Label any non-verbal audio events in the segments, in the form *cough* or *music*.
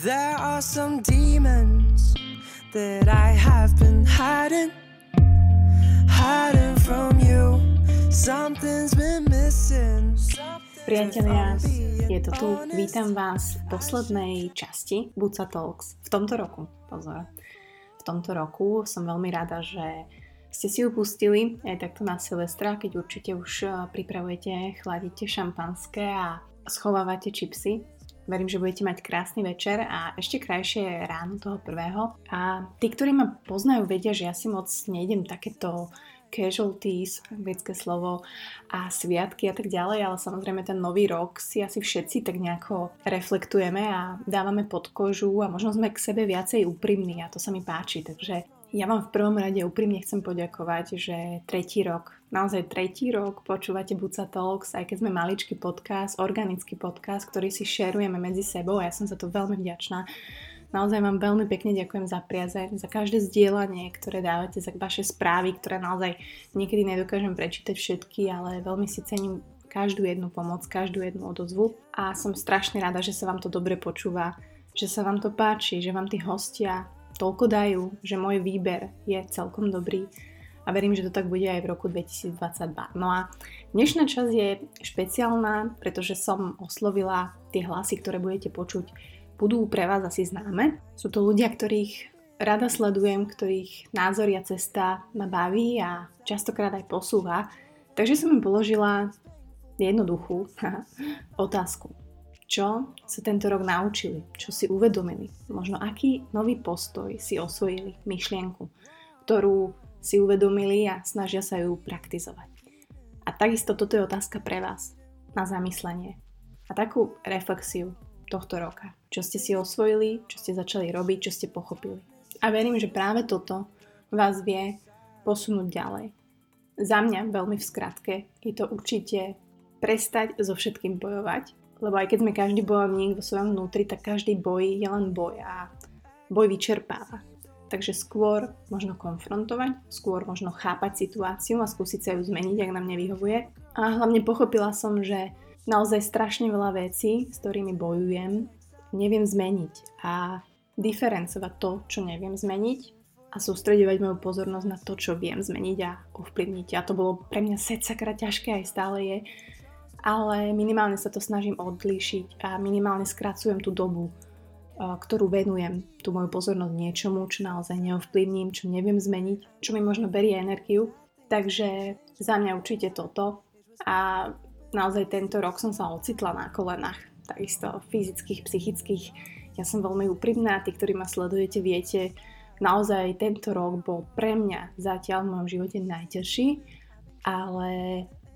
There are some demons that I have been hiding, hiding from you. Something's been missing. Priatelia, je to tu. Vítam vás v poslednej časti Buca Talks v tomto roku. Pozor. V tomto roku som veľmi rada, že ste si upustili aj takto na Silvestra, keď určite už eh, pripravujete, chladíte šampanské a schovávate čipsy Verím, že budete mať krásny večer a ešte krajšie ráno toho prvého. A tí, ktorí ma poznajú, vedia, že ja si moc nejdem takéto casualties, anglické slovo, a sviatky a tak ďalej, ale samozrejme ten nový rok si asi všetci tak nejako reflektujeme a dávame pod kožu a možno sme k sebe viacej úprimní a to sa mi páči, takže ja vám v prvom rade úprimne chcem poďakovať, že tretí rok, naozaj tretí rok počúvate Buca Talks, aj keď sme maličký podcast, organický podcast, ktorý si šerujeme medzi sebou a ja som za to veľmi vďačná. Naozaj vám veľmi pekne ďakujem za priazeň, za každé zdieľanie, ktoré dávate, za vaše správy, ktoré naozaj niekedy nedokážem prečítať všetky, ale veľmi si cením každú jednu pomoc, každú jednu odozvu a som strašne rada, že sa vám to dobre počúva, že sa vám to páči, že vám tí hostia toľko dajú, že môj výber je celkom dobrý a verím, že to tak bude aj v roku 2022. No a dnešná časť je špeciálna, pretože som oslovila tie hlasy, ktoré budete počuť, budú pre vás asi známe. Sú to ľudia, ktorých rada sledujem, ktorých názor a cesta ma baví a častokrát aj posúva. Takže som im položila jednoduchú *laughs* otázku čo sa tento rok naučili, čo si uvedomili, možno aký nový postoj si osvojili, myšlienku, ktorú si uvedomili a snažia sa ju praktizovať. A takisto toto je otázka pre vás na zamyslenie a takú reflexiu tohto roka. Čo ste si osvojili, čo ste začali robiť, čo ste pochopili. A verím, že práve toto vás vie posunúť ďalej. Za mňa veľmi v skratke je to určite prestať so všetkým bojovať lebo aj keď sme každý bojovník vo svojom vnútri, tak každý boj je len boj a boj vyčerpáva. Takže skôr možno konfrontovať, skôr možno chápať situáciu a skúsiť sa ju zmeniť, ak nám nevyhovuje. A hlavne pochopila som, že naozaj strašne veľa vecí, s ktorými bojujem, neviem zmeniť a diferencovať to, čo neviem zmeniť a sústredovať moju pozornosť na to, čo viem zmeniť a ovplyvniť. A to bolo pre mňa sakra ťažké, aj stále je, ale minimálne sa to snažím odlíšiť a minimálne skracujem tú dobu, ktorú venujem tú moju pozornosť niečomu, čo naozaj neovplyvním, čo neviem zmeniť, čo mi možno berie energiu. Takže za mňa určite toto. A naozaj tento rok som sa ocitla na kolenách, takisto fyzických, psychických. Ja som veľmi úprimná, tí, ktorí ma sledujete, viete, naozaj tento rok bol pre mňa zatiaľ v mojom živote najťažší, ale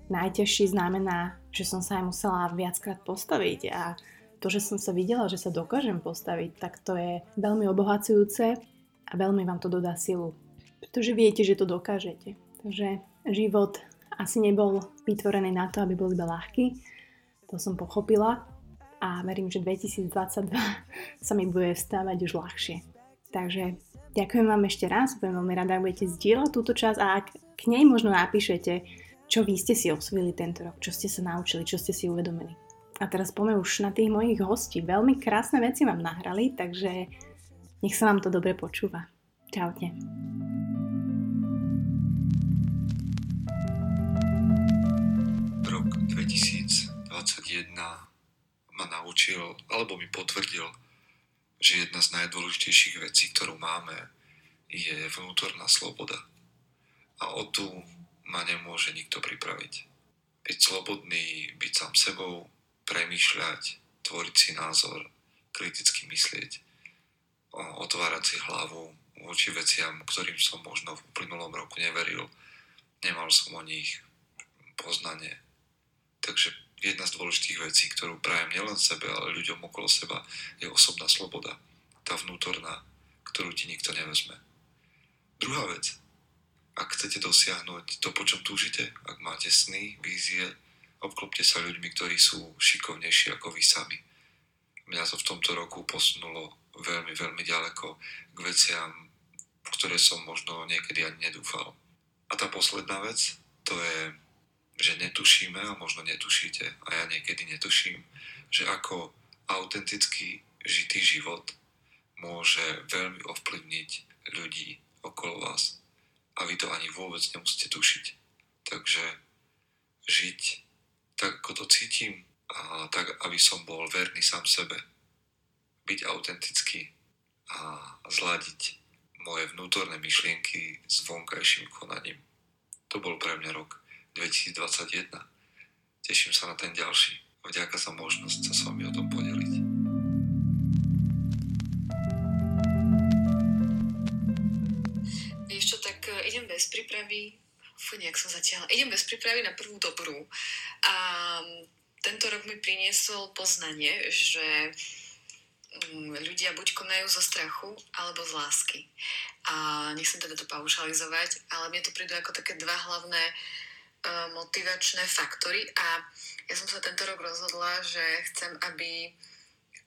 najťažší znamená, že som sa aj musela viackrát postaviť a to, že som sa videla, že sa dokážem postaviť, tak to je veľmi obohacujúce a veľmi vám to dodá silu. Pretože viete, že to dokážete. Takže život asi nebol vytvorený na to, aby bol iba ľahký. To som pochopila a verím, že 2022 *laughs* sa mi bude vstávať už ľahšie. Takže ďakujem vám ešte raz, budem veľmi rada, ak budete zdieľať túto časť a ak k nej možno napíšete, čo vy ste si osvojili tento rok, čo ste sa naučili, čo ste si uvedomili. A teraz poďme už na tých mojich hostí. Veľmi krásne veci vám nahrali, takže nech sa vám to dobre počúva. Čaute. Rok 2021 ma naučil, alebo mi potvrdil, že jedna z najdôležitejších vecí, ktorú máme, je vnútorná sloboda. A o tú ma nemôže nikto pripraviť. Byť slobodný, byť sám sebou, premýšľať, tvoriť si názor, kriticky myslieť, otvárať si hlavu voči veciam, ktorým som možno v uplynulom roku neveril. Nemal som o nich poznanie. Takže jedna z dôležitých vecí, ktorú prajem nielen sebe, ale ľuďom okolo seba, je osobná sloboda. Tá vnútorná, ktorú ti nikto nevezme. Druhá vec, ak chcete dosiahnuť to, po čom túžite, ak máte sny, vízie, obklopte sa ľuďmi, ktorí sú šikovnejší ako vy sami. Mňa to v tomto roku posunulo veľmi, veľmi ďaleko k veciam, v ktoré som možno niekedy ani nedúfal. A tá posledná vec, to je, že netušíme a možno netušíte, a ja niekedy netuším, že ako autenticky žitý život môže veľmi ovplyvniť ľudí okolo vás a vy to ani vôbec nemusíte tušiť. Takže žiť tak, ako to cítim a tak, aby som bol verný sám sebe. Byť autentický a zladiť moje vnútorné myšlienky s vonkajším konaním. To bol pre mňa rok 2021. Teším sa na ten ďalší. Vďaka za možnosť sa s vami o tom podeliť. Fú, nejak som zatiaľ. Idem bez prípravy na prvú dobrú. A tento rok mi priniesol poznanie, že mm, ľudia buď konajú zo strachu, alebo z lásky. A nechcem teda to paušalizovať, ale mne to prídu ako také dva hlavné uh, motivačné faktory a ja som sa tento rok rozhodla, že chcem, aby...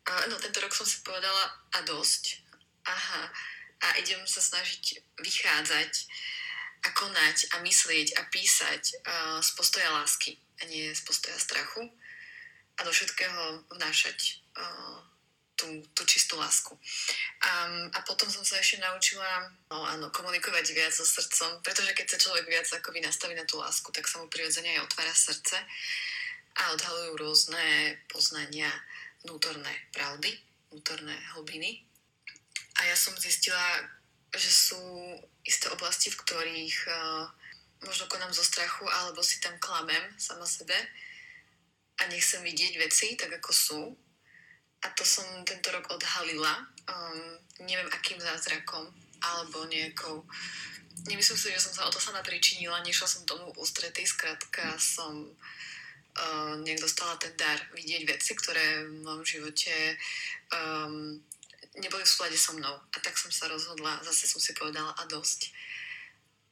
Uh, no, tento rok som si povedala a dosť. Aha. A idem sa snažiť vychádzať a konať a myslieť a písať uh, z postoja lásky a nie z postoja strachu a do všetkého vnášať uh, tú, tú čistú lásku. Um, a potom som sa ešte naučila no áno, komunikovať viac so srdcom, pretože keď sa človek viac akoby nastaví na tú lásku, tak sa mu prirodzene aj otvára srdce a odhalujú rôzne poznania, vnútorné pravdy, vnútorné hlbiny. A ja som zistila, že sú isté oblasti, v ktorých uh, možno konám zo strachu, alebo si tam klamem sama sebe a nechcem vidieť veci tak, ako sú. A to som tento rok odhalila. Um, neviem, akým zázrakom, alebo nejakou nemyslím si, že som sa o to sama pričinila, nešla som tomu ústretý, skrátka som uh, nejak dostala ten dar vidieť veci, ktoré v mojom živote um, neboli v súlade so mnou. A tak som sa rozhodla, zase som si povedala a dosť.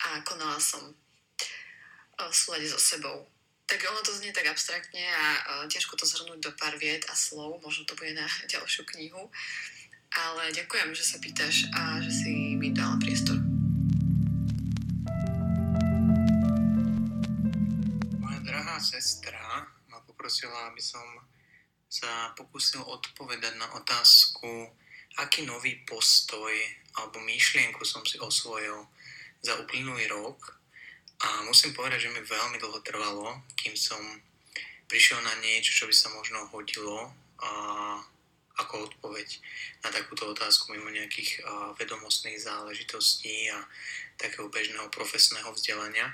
A konala som uh, v súlade so sebou. Tak ono to znie tak abstraktne a uh, ťažko to zhrnúť do pár viet a slov, možno to bude na *laughs* ďalšiu knihu. Ale ďakujem, že sa pýtaš a že si mi dala priestor. sestra ma poprosila, aby som sa pokúsil odpovedať na otázku, aký nový postoj alebo myšlienku som si osvojil za uplynulý rok. A musím povedať, že mi veľmi dlho trvalo, kým som prišiel na niečo, čo by sa možno hodilo a ako odpoveď na takúto otázku mimo nejakých vedomostných záležitostí a takého bežného profesného vzdelania.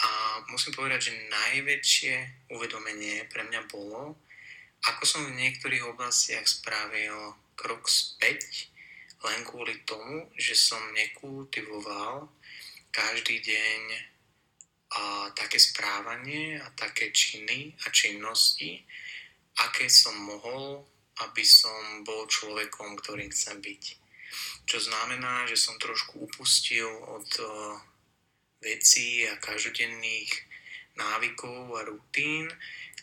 A musím povedať, že najväčšie uvedomenie pre mňa bolo, ako som v niektorých oblastiach spravil krok späť, len kvôli tomu, že som nekultivoval každý deň a také správanie a také činy a činnosti, aké som mohol, aby som bol človekom, ktorým chcem byť. Čo znamená, že som trošku upustil od vecí a každodenných návykov a rutín,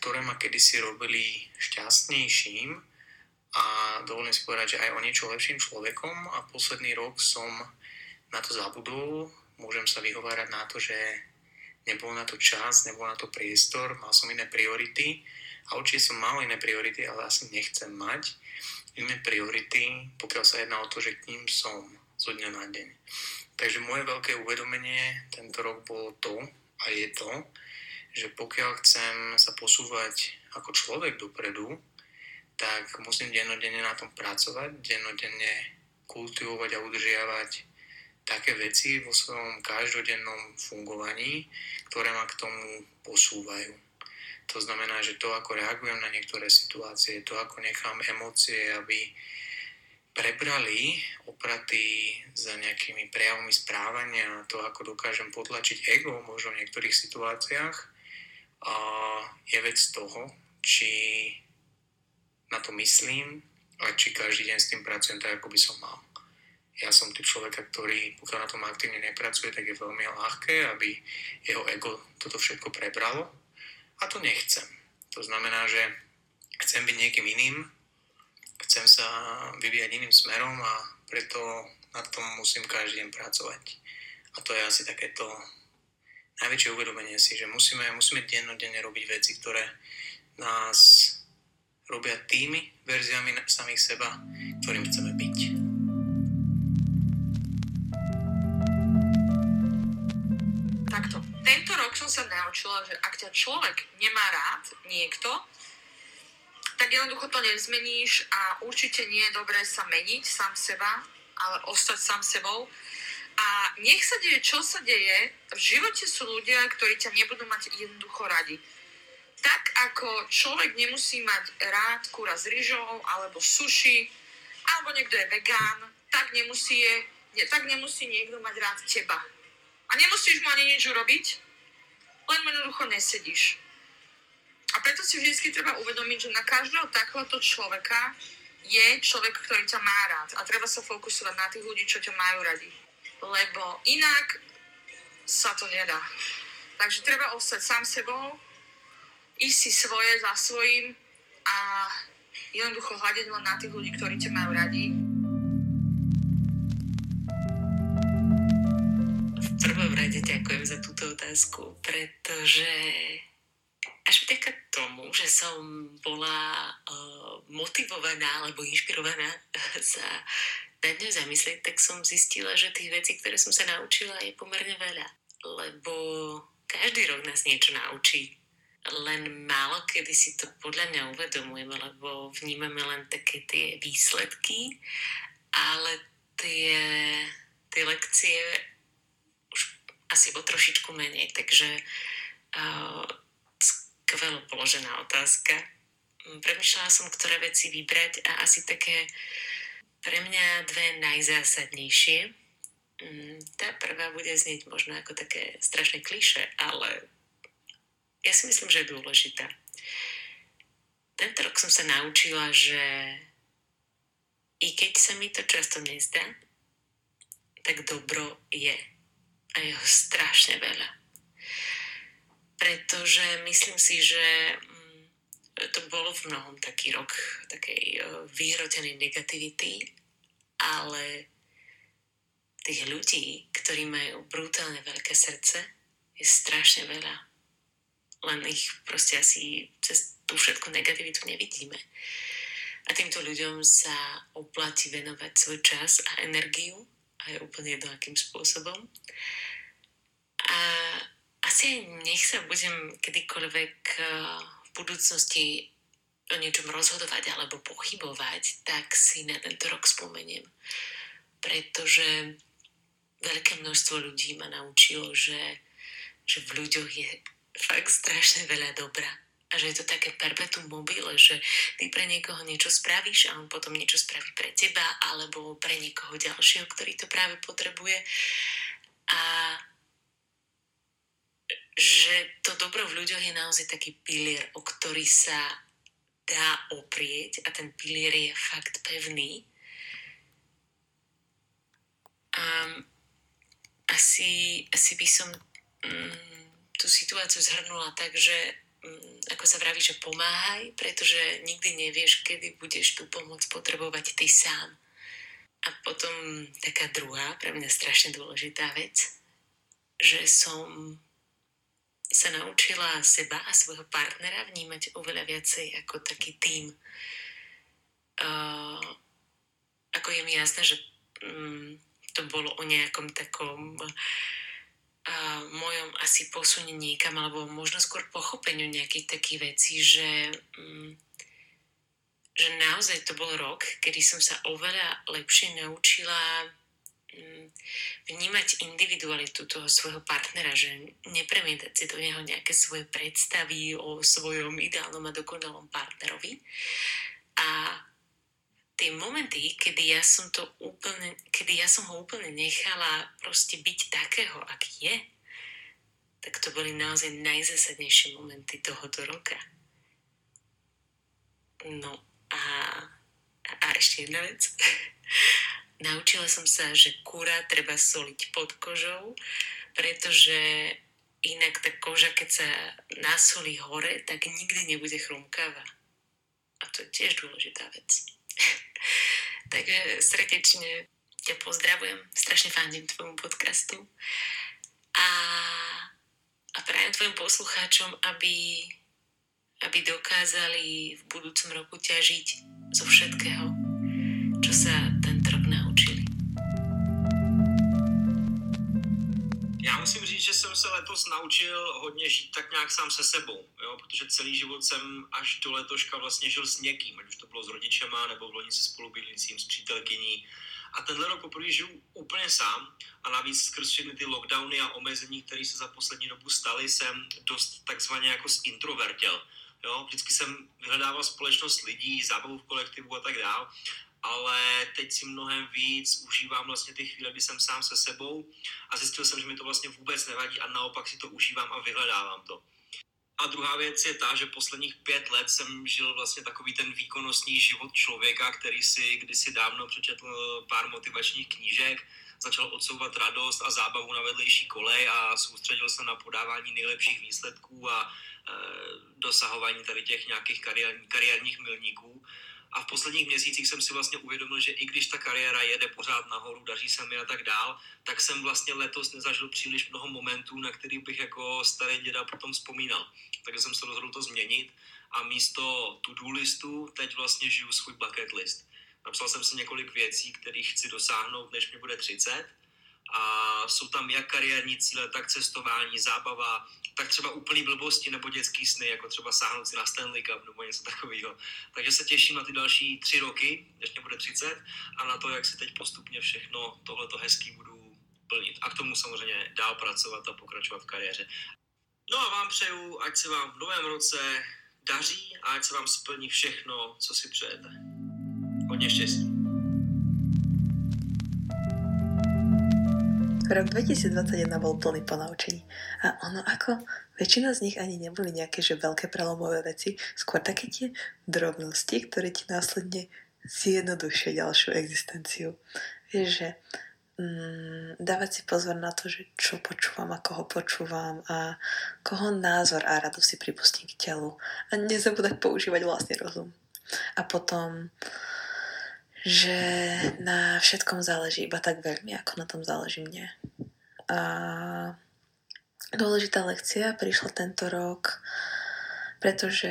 ktoré ma kedysi robili šťastnejším a dovolím si povedať, že aj o niečo lepším človekom. A posledný rok som na to zabudol, môžem sa vyhovárať na to, že nebol na to čas, nebol na to priestor, mal som iné priority. A určite som mal iné priority, ale asi nechcem mať iné priority, pokiaľ sa jedná o to, že k ním som zo dňa na deň. Takže moje veľké uvedomenie tento rok bolo to, a je to, že pokiaľ chcem sa posúvať ako človek dopredu, tak musím dennodenne na tom pracovať, dennodenne kultivovať a udržiavať také veci vo svojom každodennom fungovaní, ktoré ma k tomu posúvajú. To znamená, že to, ako reagujem na niektoré situácie, to, ako nechám emócie, aby prebrali opraty za nejakými prejavmi správania, to ako dokážem potlačiť ego možno v niektorých situáciách, a je vec toho, či na to myslím a či každý deň s tým pracujem tak, ako by som mal. Ja som typ človeka, ktorý pokiaľ na tom aktívne nepracuje, tak je veľmi ľahké, aby jeho ego toto všetko prebralo a to nechcem. To znamená, že chcem byť niekým iným, chcem sa vyvíjať iným smerom a preto na tom musím každý deň pracovať. A to je asi takéto najväčšie uvedomenie si, že musíme, musíme dennodenne robiť veci, ktoré nás robia tými verziami samých seba, ktorým chceme byť. Takto. Tento rok som sa naučila, že ak ťa človek nemá rád, niekto, tak jednoducho to nezmeníš a určite nie je dobré sa meniť sám seba, ale ostať sám sebou. A nech sa deje, čo sa deje, v živote sú ľudia, ktorí ťa nebudú mať jednoducho radi. Tak ako človek nemusí mať rád kúra s rýžou alebo suši, alebo niekto je vegán, tak nemusí, je, ne, tak nemusí niekto mať rád teba. A nemusíš mu ani nič urobiť, len jednoducho nesedíš. A preto si vždy treba uvedomiť, že na každého takéhoto človeka je človek, ktorý ťa má rád. A treba sa fokusovať na tých ľudí, čo ťa majú radi. Lebo inak sa to nedá. Takže treba ostať sám sebou, ísť si svoje za svojím a jednoducho hľadiť len na tých ľudí, ktorí ťa majú radi. V prvom rade ďakujem za túto otázku, pretože až vďaka tomu, že som bola uh, motivovaná alebo inšpirovaná sa nad ňou zamyslieť, tak som zistila, že tých vecí, ktoré som sa naučila, je pomerne veľa. Lebo každý rok nás niečo naučí. Len málo kedy si to podľa mňa uvedomujeme, lebo vnímame len také tie výsledky, ale tie, tie lekcie už asi o trošičku menej. Takže uh, skvelo položená otázka. Premýšľala som, ktoré veci vybrať a asi také pre mňa dve najzásadnejšie. Mm, tá prvá bude znieť možno ako také strašné kliše, ale ja si myslím, že je dôležitá. Tento rok som sa naučila, že i keď sa mi to často nezdá, tak dobro je. A je ho strašne veľa pretože myslím si, že mm, to bolo v mnohom taký rok takej e, vyhrotenej negativity, ale tých ľudí, ktorí majú brutálne veľké srdce, je strašne veľa. Len ich proste asi cez tú všetku negativitu nevidíme. A týmto ľuďom sa oplatí venovať svoj čas a energiu a je úplne jedno akým spôsobom. A asi nech sa budem kedykoľvek eh, v budúcnosti o niečom rozhodovať alebo pochybovať, tak si na tento rok spomeniem. Pretože veľké množstvo ľudí ma naučilo, že, že v ľuďoch je fakt strašne veľa dobra. A že je to také perpetuum mobile, že ty pre niekoho niečo spravíš a on potom niečo spraví pre teba alebo pre niekoho ďalšieho, ktorý to práve potrebuje. A že to dobro v ľuďoch je naozaj taký pilier, o ktorý sa dá oprieť a ten pilier je fakt pevný. Um, asi, asi by som um, tú situáciu zhrnula tak, že um, ako sa vraví, že pomáhaj, pretože nikdy nevieš, kedy budeš tú pomoc potrebovať ty sám. A potom taká druhá, pre mňa strašne dôležitá vec, že som sa naučila seba a svojho partnera vnímať oveľa viacej ako taký tým. Uh, ako je mi jasné, že um, to bolo o nejakom takom uh, mojom asi posunie niekam, alebo možno skôr pochopeniu nejakých takých vecí, že, um, že naozaj to bol rok, kedy som sa oveľa lepšie naučila Mm, vnímať individualitu toho svojho partnera, že nepremietať si do neho nejaké svoje predstavy o svojom ideálnom a dokonalom partnerovi. A tie momenty, kedy ja som to úplne, kedy ja som ho úplne nechala proste byť takého, aký je, tak to boli naozaj najzásadnejšie momenty tohoto roka. No a, a ešte jedna vec. *laughs* Naučila som sa, že kúra treba soliť pod kožou, pretože inak tá koža, keď sa nasolí hore, tak nikdy nebude chrumkáva. A to je tiež dôležitá vec. *laughs* Takže srdečne ťa pozdravujem, strašne fandím tvojmu podcastu a, a prajem tvojim poslucháčom, aby, aby dokázali v budúcom roku ťažiť zo všetkého, čo sa tento rok naučili. Já musím říct, že jsem se letos naučil hodně žít tak nějak sám se sebou, jo? protože celý život jsem až do letoška vlastně žil s někým, ať už to bylo s rodičema, nebo v loni se spolubydlícím, s přítelkyní. A tenhle rok poprvé žiju úplně sám a navíc skrz všechny ty lockdowny a omezení, které se za poslední dobu staly, jsem dost takzvaně jako zintrovertěl. Jo? Vždycky jsem vyhledával společnost lidí, zábavu v kolektivu a tak dále ale teď si mnohem víc užívám vlastně ty chvíle, kdy jsem sám se sebou a zjistil jsem, že mi to vlastně vůbec nevadí a naopak si to užívám a vyhledávám to. A druhá věc je ta, že posledních pět let jsem žil vlastně takový ten výkonnostní život člověka, který si kdysi dávno přečetl pár motivačních knížek, začal odsouvat radost a zábavu na vedlejší kolej a soustředil se na podávání nejlepších výsledků a e, dosahování tady těch nějakých kariér, kariérních milníků. A v posledních měsících jsem si vlastně uvědomil, že i když ta kariéra jede pořád nahoru, daří se mi a tak dál, tak jsem vlastně letos nezažil příliš mnoho momentů, na který bych jako starý děda potom vzpomínal. Takže jsem se rozhodl to změnit a místo to-do listu teď vlastně žiju svůj bucket list. Napsal jsem si několik věcí, kterých chci dosáhnout, než mi bude 30 a jsou tam jak kariérní cíle, tak cestování, zábava, tak třeba úplný blbosti nebo dětský sny, jako třeba sáhnout si na Stanley Cup nebo něco takového. Takže se těším na ty další tři roky, než mě bude 30 a na to, jak si teď postupně všechno tohleto hezký budu plnit. A k tomu samozřejmě dál pracovat a pokračovat v kariéře. No a vám přeju, ať se vám v novém roce daří a ať se vám splní všechno, co si přejete. Hodně štěstí. Rok 2021 bol plný ponaučení. A ono ako, väčšina z nich ani neboli nejaké že veľké prelomové veci, skôr také tie drobnosti, ktoré ti následne zjednodušia ďalšiu existenciu. Vieš, že mm, dávať si pozor na to, že čo počúvam a koho počúvam a koho názor a radu si pripustím k telu a nezabúdať používať vlastný rozum. A potom že na všetkom záleží iba tak veľmi, ako na tom záleží mne. A dôležitá lekcia prišla tento rok, pretože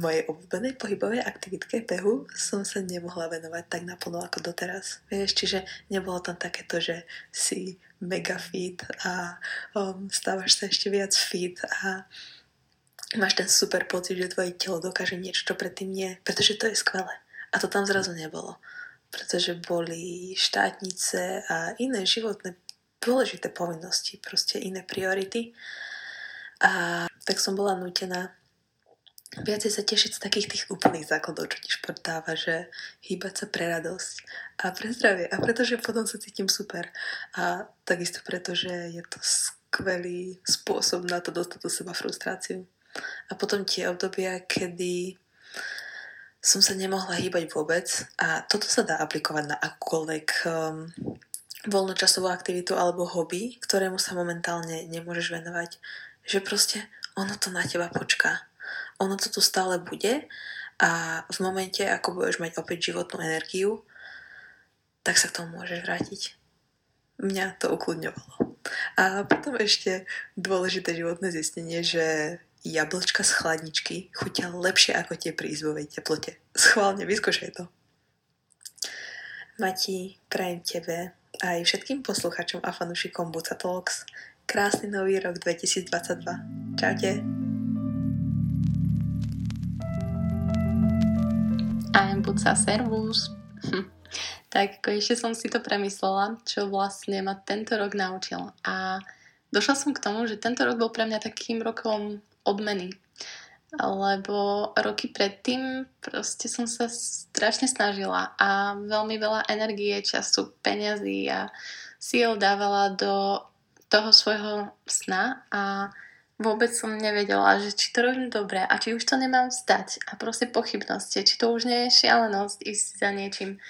mojej obľúbenej pohybovej aktivitke behu som sa nemohla venovať tak naplno ako doteraz. Vieš, čiže nebolo tam takéto, že si mega fit a um, stávaš sa ešte viac fit a máš ten super pocit, že tvoje telo dokáže niečo, čo predtým nie, pretože to je skvelé. A to tam zrazu nebolo. Pretože boli štátnice a iné životné dôležité povinnosti, proste iné priority. A tak som bola nutená viacej sa tešiť z takých tých úplných základov, čo ti šport dáva, že hýbať sa pre radosť a pre zdravie a pretože potom sa cítim super a takisto preto, že je to skvelý spôsob na to dostať do seba frustráciu. A potom tie obdobia, kedy som sa nemohla hýbať vôbec a toto sa dá aplikovať na akúkoľvek um, voľnočasovú aktivitu alebo hobby, ktorému sa momentálne nemôžeš venovať. Že proste ono to na teba počká. Ono to tu stále bude a v momente, ako budeš mať opäť životnú energiu, tak sa k tomu môžeš vrátiť. Mňa to ukludňovalo. A potom ešte dôležité životné zistenie, že jablčka z chladničky chutia lepšie ako tie pri izbovej teplote. Schválne, vyskúšaj to. Mati, prajem tebe aj všetkým posluchačom a fanúšikom Buca Talks krásny nový rok 2022. Čaute. I'm Buca, servus. tak ešte som si to premyslela, čo vlastne ma tento rok naučil. A došla som k tomu, že tento rok bol pre mňa takým rokom odmeny. Lebo roky predtým proste som sa strašne snažila a veľmi veľa energie, času, peňazí a síl dávala do toho svojho sna a vôbec som nevedela, že či to robím dobre a či už to nemám vzdať a proste pochybnosti, či to už nie je šialenosť ísť za niečím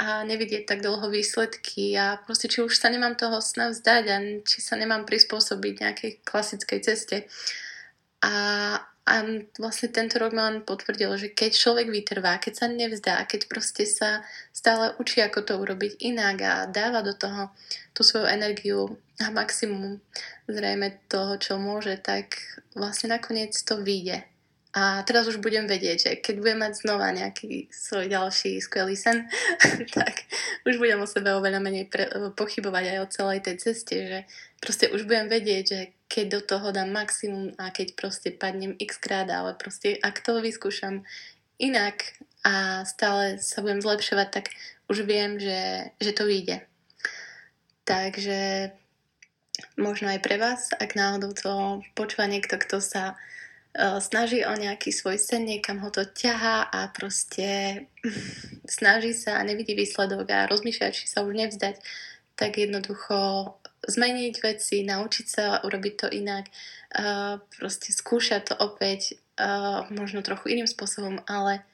a nevidieť tak dlho výsledky a proste či už sa nemám toho sna vzdať a či sa nemám prispôsobiť nejakej klasickej ceste. A, a vlastne tento rok ma len potvrdil, že keď človek vytrvá, keď sa nevzdá, keď proste sa stále učí, ako to urobiť inak a dáva do toho tú svoju energiu a maximum zrejme toho, čo môže, tak vlastne nakoniec to vyjde. A teraz už budem vedieť, že keď budem mať znova nejaký svoj ďalší skvelý sen, *laughs* tak už budem o sebe oveľa menej pre, pochybovať aj o celej tej ceste, že proste už budem vedieť, že keď do toho dám maximum a keď proste padnem x krát, ale proste ak to vyskúšam inak a stále sa budem zlepšovať, tak už viem, že, že to vyjde. Takže možno aj pre vás, ak náhodou to počúva niekto, kto sa E, snaží o nejaký svoj sen, niekam ho to ťahá a proste *laughs* snaží sa a nevidí výsledok a rozmýšľa, či sa už nevzdať, tak jednoducho zmeniť veci, naučiť sa urobiť to inak, proste skúšať to opäť možno trochu iným spôsobom, ale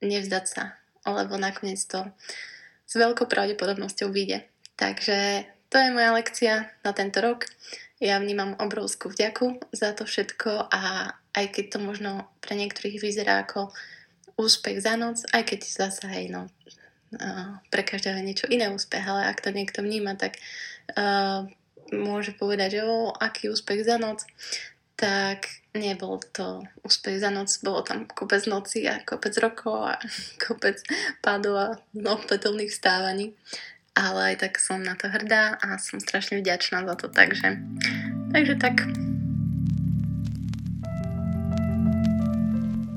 nevzdať sa, lebo nakoniec to s veľkou pravdepodobnosťou vyjde. Takže to je moja lekcia na tento rok. Ja vnímam obrovskú vďaku za to všetko a aj keď to možno pre niektorých vyzerá ako úspech za noc, aj keď zase aj no, pre každého niečo iné úspech, ale ak to niekto vníma, tak môže povedať, že o, aký úspech za noc, tak nebol to úspech za noc, bolo tam kopec noci a kopec rokov a *laughs* kopec pádov a opätovných vstávaní. Ale aj tak som na to hrdá a som strašne vďačná za to, takže, takže tak.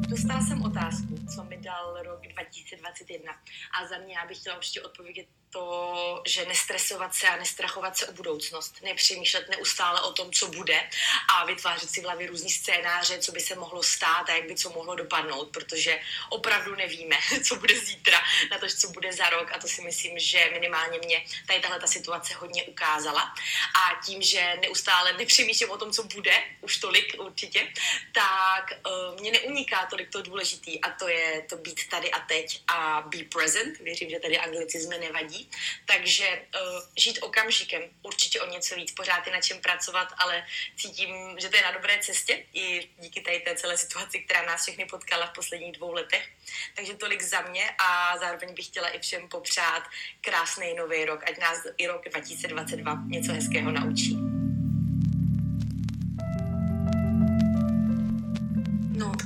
Dostala jsem otázku, co mi dal rok 2021 a za mě já bych chtěla určitě odpovědět to, že nestresovat se a nestrachovat se o budoucnost, nepřemýšlet neustále o tom, co bude a vytvářet si v hlavě různý scénáře, co by se mohlo stát a jak by co mohlo dopadnout, protože opravdu nevíme, *laughs* co bude zítra, na to, co bude za rok. A to si myslím, že minimálně mě tady tahle ta situace hodně ukázala. A tím, že neustále nepřemýšlím o tom, co bude, už tolik určitě, tak uh, mě neuniká tolik to důležitý. A to je to být tady a teď a be present. Věřím, že tady anglicizmy nevadí takže uh, žít okamžikem, určitě o něco víc, pořád je na čem pracovat, ale cítím, že to je na dobré cestě i díky tady té celé situaci, která nás všechny potkala v posledních dvou letech. Takže tolik za mě a zároveň bych chtěla i všem popřát krásný nový rok, ať nás i rok 2022 něco hezkého naučí.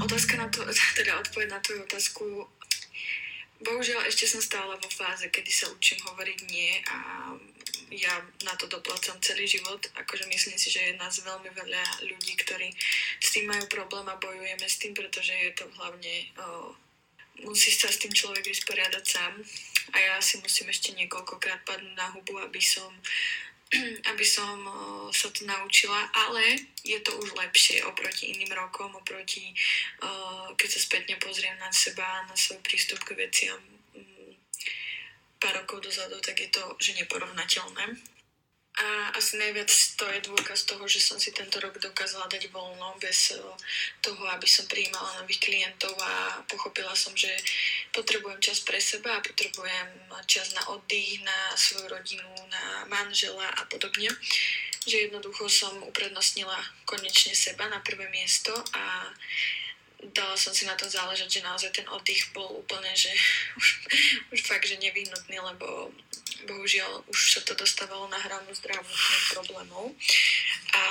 Otázka na to, *laughs* teda odpověď na tu otázku Bohužiaľ ešte som stále vo fáze, kedy sa učím hovoriť nie a ja na to doplácam celý život. Akože myslím si, že je nás veľmi veľa ľudí, ktorí s tým majú problém a bojujeme s tým, pretože je to hlavne... O, musí sa s tým človek vysporiadať sám a ja si musím ešte niekoľkokrát padnúť na hubu, aby som *clears throat* aby som sa to naučila, ale je to už lepšie oproti iným rokom, oproti keď sa spätne pozriem na seba, na svoj prístup k veciam mm, pár rokov dozadu, tak je to že neporovnateľné. A asi najviac to je dôkaz toho, že som si tento rok dokázala dať voľno bez toho, aby som prijímala nových klientov a pochopila som, že potrebujem čas pre seba a potrebujem čas na oddych, na svoju rodinu, na manžela a podobne. Že jednoducho som uprednostnila konečne seba na prvé miesto a dala som si na to záležať, že naozaj ten oddych bol úplne, že *laughs* už, už fakt, že nevyhnutný, lebo bohužiaľ už sa to dostávalo na hranu zdravotných problémov. A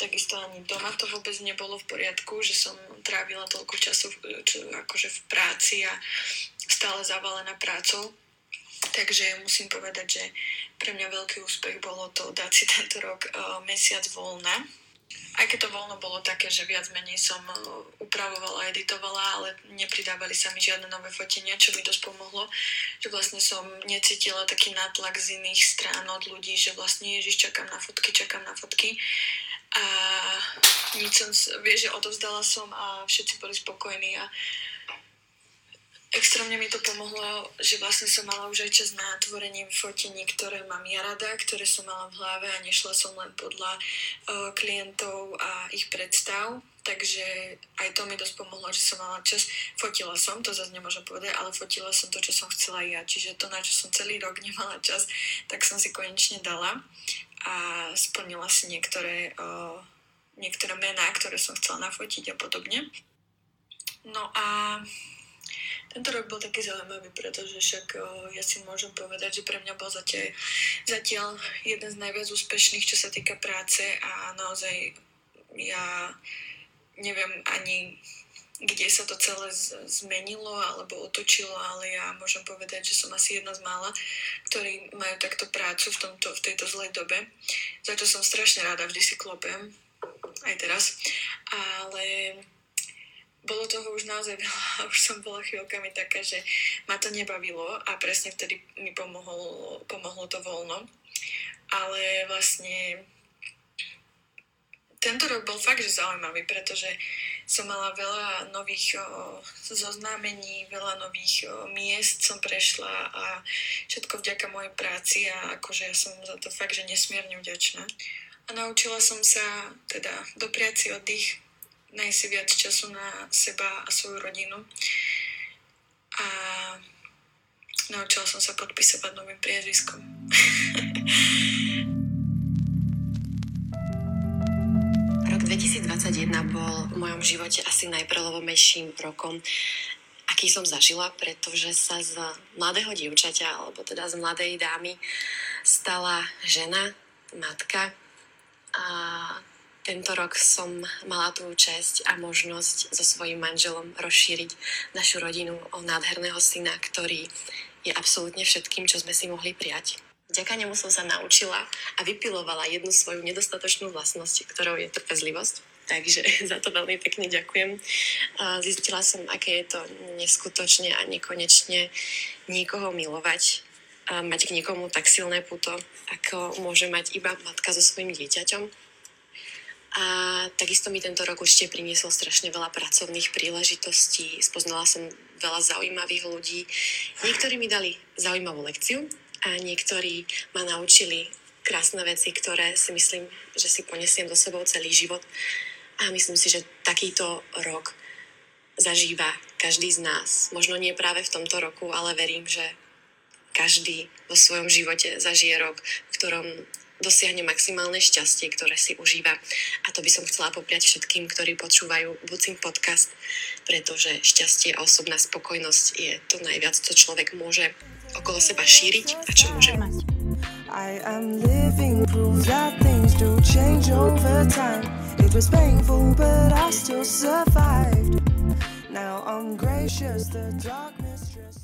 takisto ani doma to vôbec nebolo v poriadku, že som trávila toľko času čo, akože v práci a stále zavalená prácou. Takže musím povedať, že pre mňa veľký úspech bolo to dať si tento rok uh, mesiac voľna aj keď to voľno bolo také, že viac menej som e, upravovala, editovala, ale nepridávali sa mi žiadne nové fotenia, čo mi dosť pomohlo, že vlastne som necítila taký nátlak z iných strán od ľudí, že vlastne Ježiš, čakám na fotky, čakám na fotky. A nič som, vieš, že odovzdala som a všetci boli spokojní a extrémne mi to pomohlo, že vlastne som mala už aj čas na tvorenie fotení, ktoré mám ja rada, ktoré som mala v hlave a nešla som len podľa uh, klientov a ich predstav. Takže aj to mi dosť pomohlo, že som mala čas. Fotila som, to zase nemôžem povedať, ale fotila som to, čo som chcela ja. Čiže to, na čo som celý rok nemala čas, tak som si konečne dala a splnila si niektoré, uh, niektoré mená, ktoré som chcela nafotiť a podobne. No a tento rok bol taký zaujímavý, pretože však ja si môžem povedať, že pre mňa bol zatiaľ, zatiaľ jeden z najviac úspešných, čo sa týka práce a naozaj ja neviem ani kde sa to celé zmenilo alebo otočilo, ale ja môžem povedať, že som asi jedna z mála, ktorí majú takto prácu v, tomto, v tejto zlej dobe. Za to som strašne rada, vždy si klopem, aj teraz. Ale bolo toho už naozaj veľa, *laughs* už som bola chvíľkami taká, že ma to nebavilo a presne vtedy mi pomohlo, pomohlo to voľno. Ale vlastne tento rok bol fakt, že zaujímavý, pretože som mala veľa nových o, zoznámení, veľa nových o, miest som prešla a všetko vďaka mojej práci a akože ja som za to fakt, že nesmierne vďačná. A naučila som sa teda dopriať si oddych, nájsť si viac času na seba a svoju rodinu. A naučila som sa podpisovať novým priezviskom. *laughs* Rok 2021 bol v mojom živote asi najprelovomejším rokom, aký som zažila, pretože sa z mladého dievčaťa, alebo teda z mladej dámy, stala žena, matka a tento rok som mala tú česť a možnosť so svojím manželom rozšíriť našu rodinu o nádherného syna, ktorý je absolútne všetkým, čo sme si mohli prijať. Vďaka nemu som sa naučila a vypilovala jednu svoju nedostatočnú vlastnosť, ktorou je trpezlivosť. Takže *laughs* za to veľmi pekne ďakujem. Zistila som, aké je to neskutočne a nekonečne niekoho milovať, mať k niekomu tak silné puto, ako môže mať iba matka so svojím dieťaťom. A takisto mi tento rok určite priniesol strašne veľa pracovných príležitostí. Spoznala som veľa zaujímavých ľudí. Niektorí mi dali zaujímavú lekciu, a niektorí ma naučili krásne veci, ktoré si myslím, že si ponesiem do sebou celý život. A myslím si, že takýto rok zažíva každý z nás. Možno nie práve v tomto roku, ale verím, že každý vo svojom živote zažije rok, v ktorom dosiahne maximálne šťastie, ktoré si užíva. A to by som chcela popriať všetkým, ktorí počúvajú Bucin podcast, pretože šťastie a osobná spokojnosť je to najviac, čo človek môže okolo seba šíriť a čo môže mať. I am living proof that things do change over time. It was painful, but I still survived. Now I'm gracious, the darkness just...